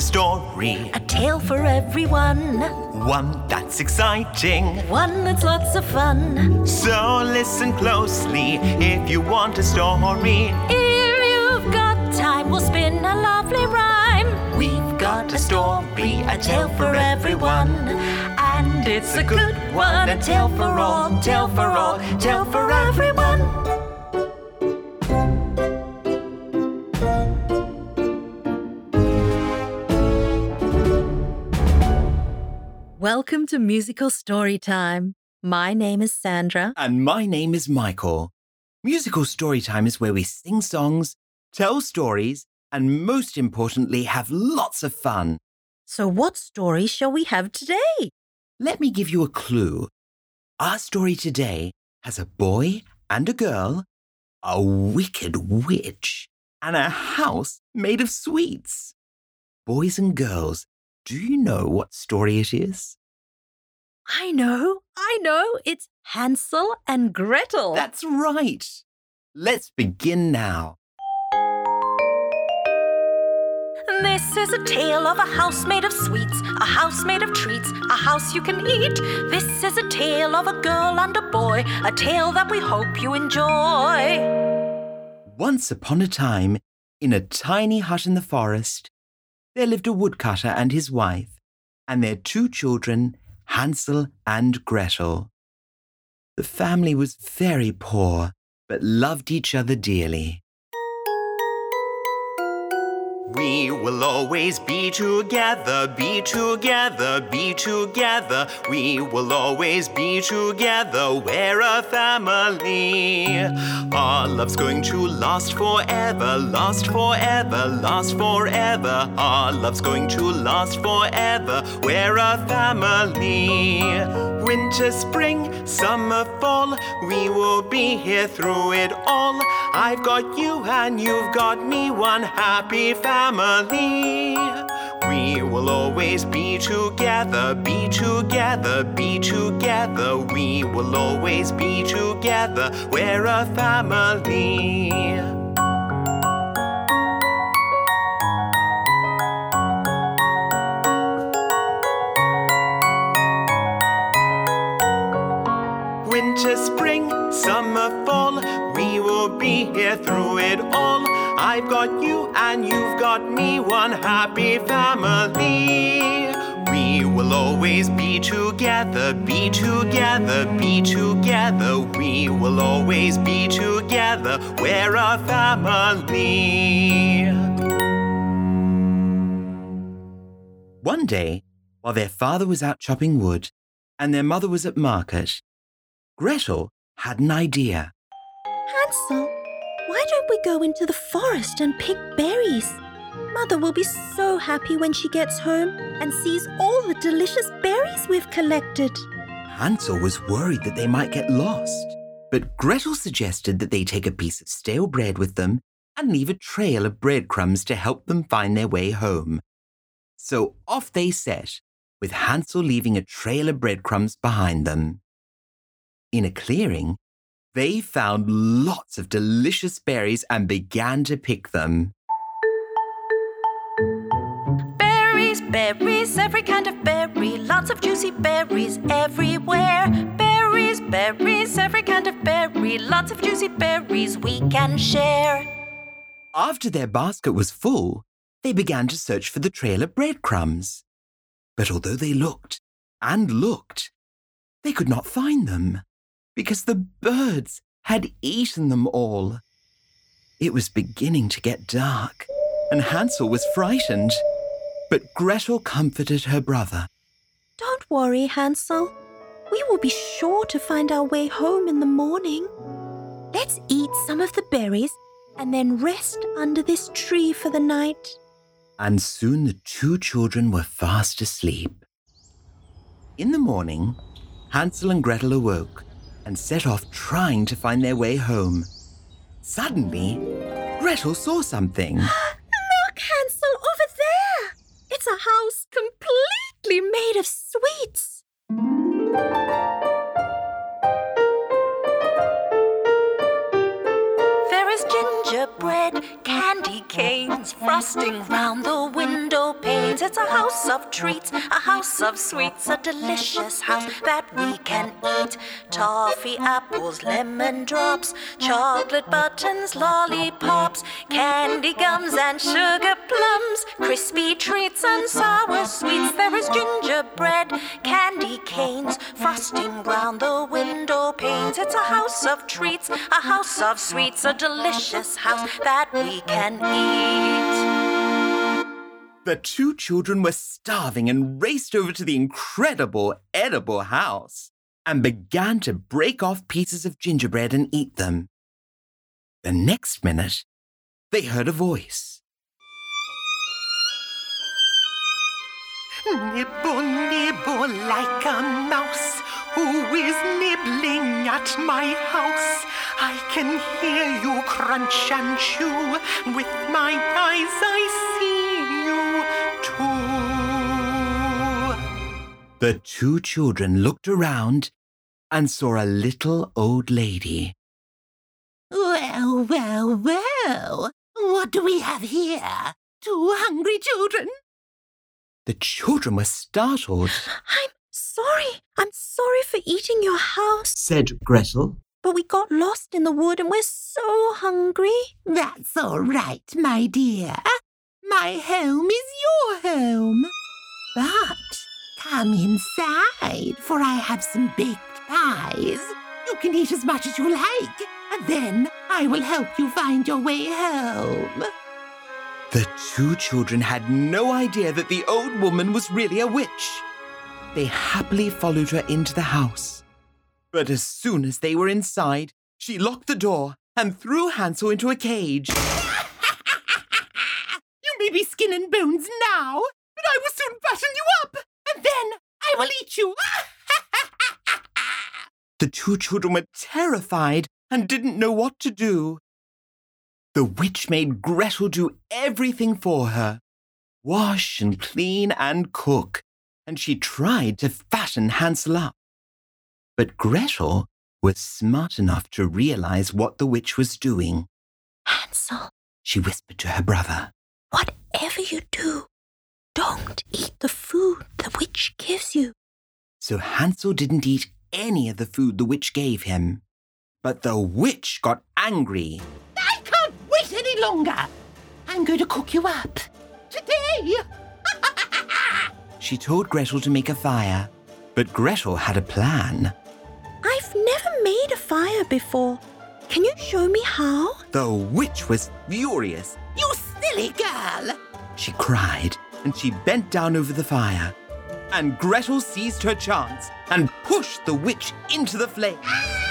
a story, A tale for everyone. one that's exciting. One that's lots of fun. So listen closely if you want a story. If you've got time, we'll spin a lovely rhyme. We've got a story, A tale for everyone. And it's a good one. A tale for all, tale for all, tale for everyone. Welcome to Musical Storytime. My name is Sandra. And my name is Michael. Musical Storytime is where we sing songs, tell stories, and most importantly, have lots of fun. So, what story shall we have today? Let me give you a clue. Our story today has a boy and a girl, a wicked witch, and a house made of sweets. Boys and girls, do you know what story it is? I know, I know. It's Hansel and Gretel. That's right. Let's begin now. This is a tale of a house made of sweets, a house made of treats, a house you can eat. This is a tale of a girl and a boy, a tale that we hope you enjoy. Once upon a time, in a tiny hut in the forest, there lived a woodcutter and his wife, and their two children, Hansel and Gretel. The family was very poor, but loved each other dearly. We will always be together, be together, be together. We will always be together, we're a family. Our love's going to last forever, last forever, last forever. Our love's going to last forever, we're a family. Winter, spring, summer, fall, we will be here through it all. I've got you and you've got me, one happy family. We will always be together, be together, be together. We will always be together, we're a family. Winter, spring, summer, I've got you and you've got me, one happy family. We will always be together, be together, be together. We will always be together, we're a family. One day, while their father was out chopping wood and their mother was at market, Gretel had an idea. Hansel, go into the forest and pick berries? Mother will be so happy when she gets home and sees all the delicious berries we've collected. Hansel was worried that they might get lost, but Gretel suggested that they take a piece of stale bread with them and leave a trail of breadcrumbs to help them find their way home. So off they set, with Hansel leaving a trail of breadcrumbs behind them. In a clearing, they found lots of delicious berries and began to pick them. Berries, berries, every kind of berry, lots of juicy berries everywhere. Berries, berries, every kind of berry, lots of juicy berries we can share. After their basket was full, they began to search for the trail of breadcrumbs. But although they looked and looked, they could not find them because the birds had eaten them all. It was beginning to get dark, and Hansel was frightened. But Gretel comforted her brother. Don't worry, Hansel. We will be sure to find our way home in the morning. Let's eat some of the berries and then rest under this tree for the night. And soon the two children were fast asleep. In the morning, Hansel and Gretel awoke and set off trying to find their way home. Suddenly, Gretel saw something. Look, Hansel, over there! It's a house completely made of sweets. There is gingerbread, candy canes, frosting round the window panes. It's a house of treats, a house of sweets, a delicious house that we can eat. Toffee, apples, lemon drops, chocolate buttons, lollipops, candy gums and sugar plums, crispy treats and sour sweets. There is gingerbread, candy canes, frosting round the window panes. It's a house of treats, a house of sweets, a delicious house that we can eat. The two children were starving and raced over to the incredible edible house and began to break off pieces of gingerbread and eat them. The next minute, they heard a voice. Nibble, nibble like a mouse who is nibbling at my house. I can hear you crunch and chew. With my eyes, I see you too. The two children looked around and saw a little old lady. Well, well, well. What do we have here? Two hungry children? The children were startled, I'm sorry. I'm sorry for eating your house, said Gretel. but we got lost in the wood and we're so hungry. That's all right, my dear. Uh, my home is your home. But come inside, for I have some baked pies. You can eat as much as you like, and then I will help you find your way home. The two children had no idea that the old woman was really a witch. They happily followed her into the house. But as soon as they were inside, she locked the door and threw Hansel into a cage. You may be skin and bones now, but I will soon fatten you up, and then I will eat you. The two children were terrified and didn't know what to do. The witch made Gretel do everything for her wash and clean and cook, and she tried to fatten Hansel up. But Gretel was smart enough to realize what the witch was doing. Hansel, She whispered to her brother. whatever you do, don't eat the food the witch gives you. So Hansel didn't eat any of the food the witch gave him. But the witch got angry. Longer. I'm going to cook you up. Today. She told Gretel to make a fire, but Gretel had a plan. I've never made a fire before. Can you show me how? The witch was furious. You silly girl. She cried, and she bent down over the fire. And Gretel seized her chance and pushed the witch into the flame. Ah!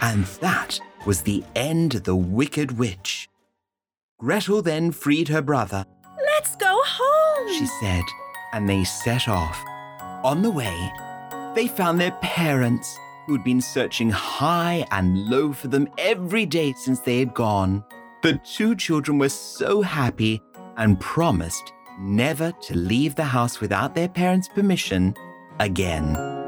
And that was the end of the wicked witch. Gretel then freed her brother, Let's go home. she said, and they set off. On the way, they found their parents, who had been searching high and low for them every day since they had gone. The two children were so happy and promised never to leave the house without their parents' permission again.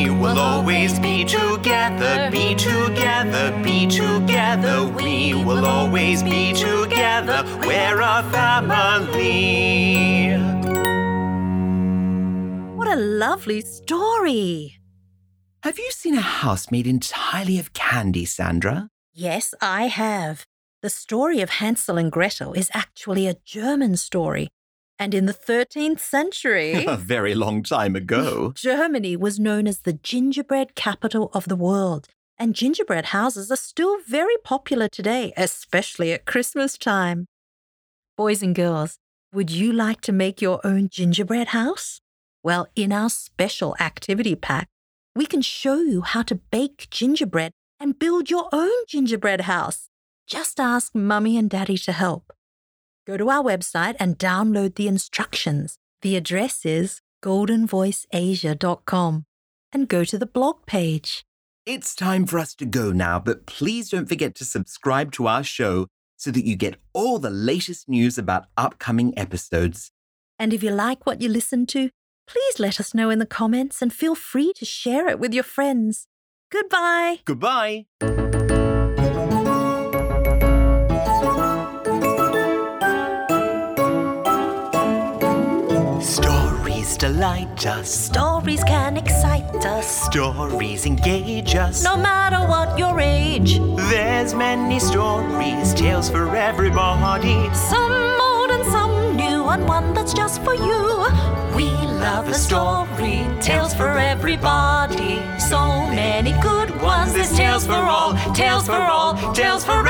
We will always be together, be together, be together. We will always be together. We're a family. What a lovely story. Have you seen a house made entirely of candy, Sandra? Yes, I have. The story of Hansel and Gretel is actually a German story. And in the 13th century, a very long time ago. Germany was known as the gingerbread capital of the world. And gingerbread houses are still very popular today, especially at Christmas time. Boys and girls, would you like to make your own gingerbread house? Well, in our special activity pack, we can show you how to bake gingerbread and build your own gingerbread house. Just ask Mummy and Daddy to help. Go to our website and download the instructions. The address is goldenvoiceasia.com and go to the blog page. It's time for us to go now, but please don't forget to subscribe to our show so that you get all the latest news about upcoming episodes. And if you like what you listen to, please let us know in the comments and feel free to share it with your friends. Goodbye. Goodbye. Delight us. Stories can excite us. Stories engage us. No matter what your age. There's many stories, tales for everybody. Some old and some new, and one that's just for you. We love a story, tales for everybody. So many good ones, there's tales for all, tales for all, tales for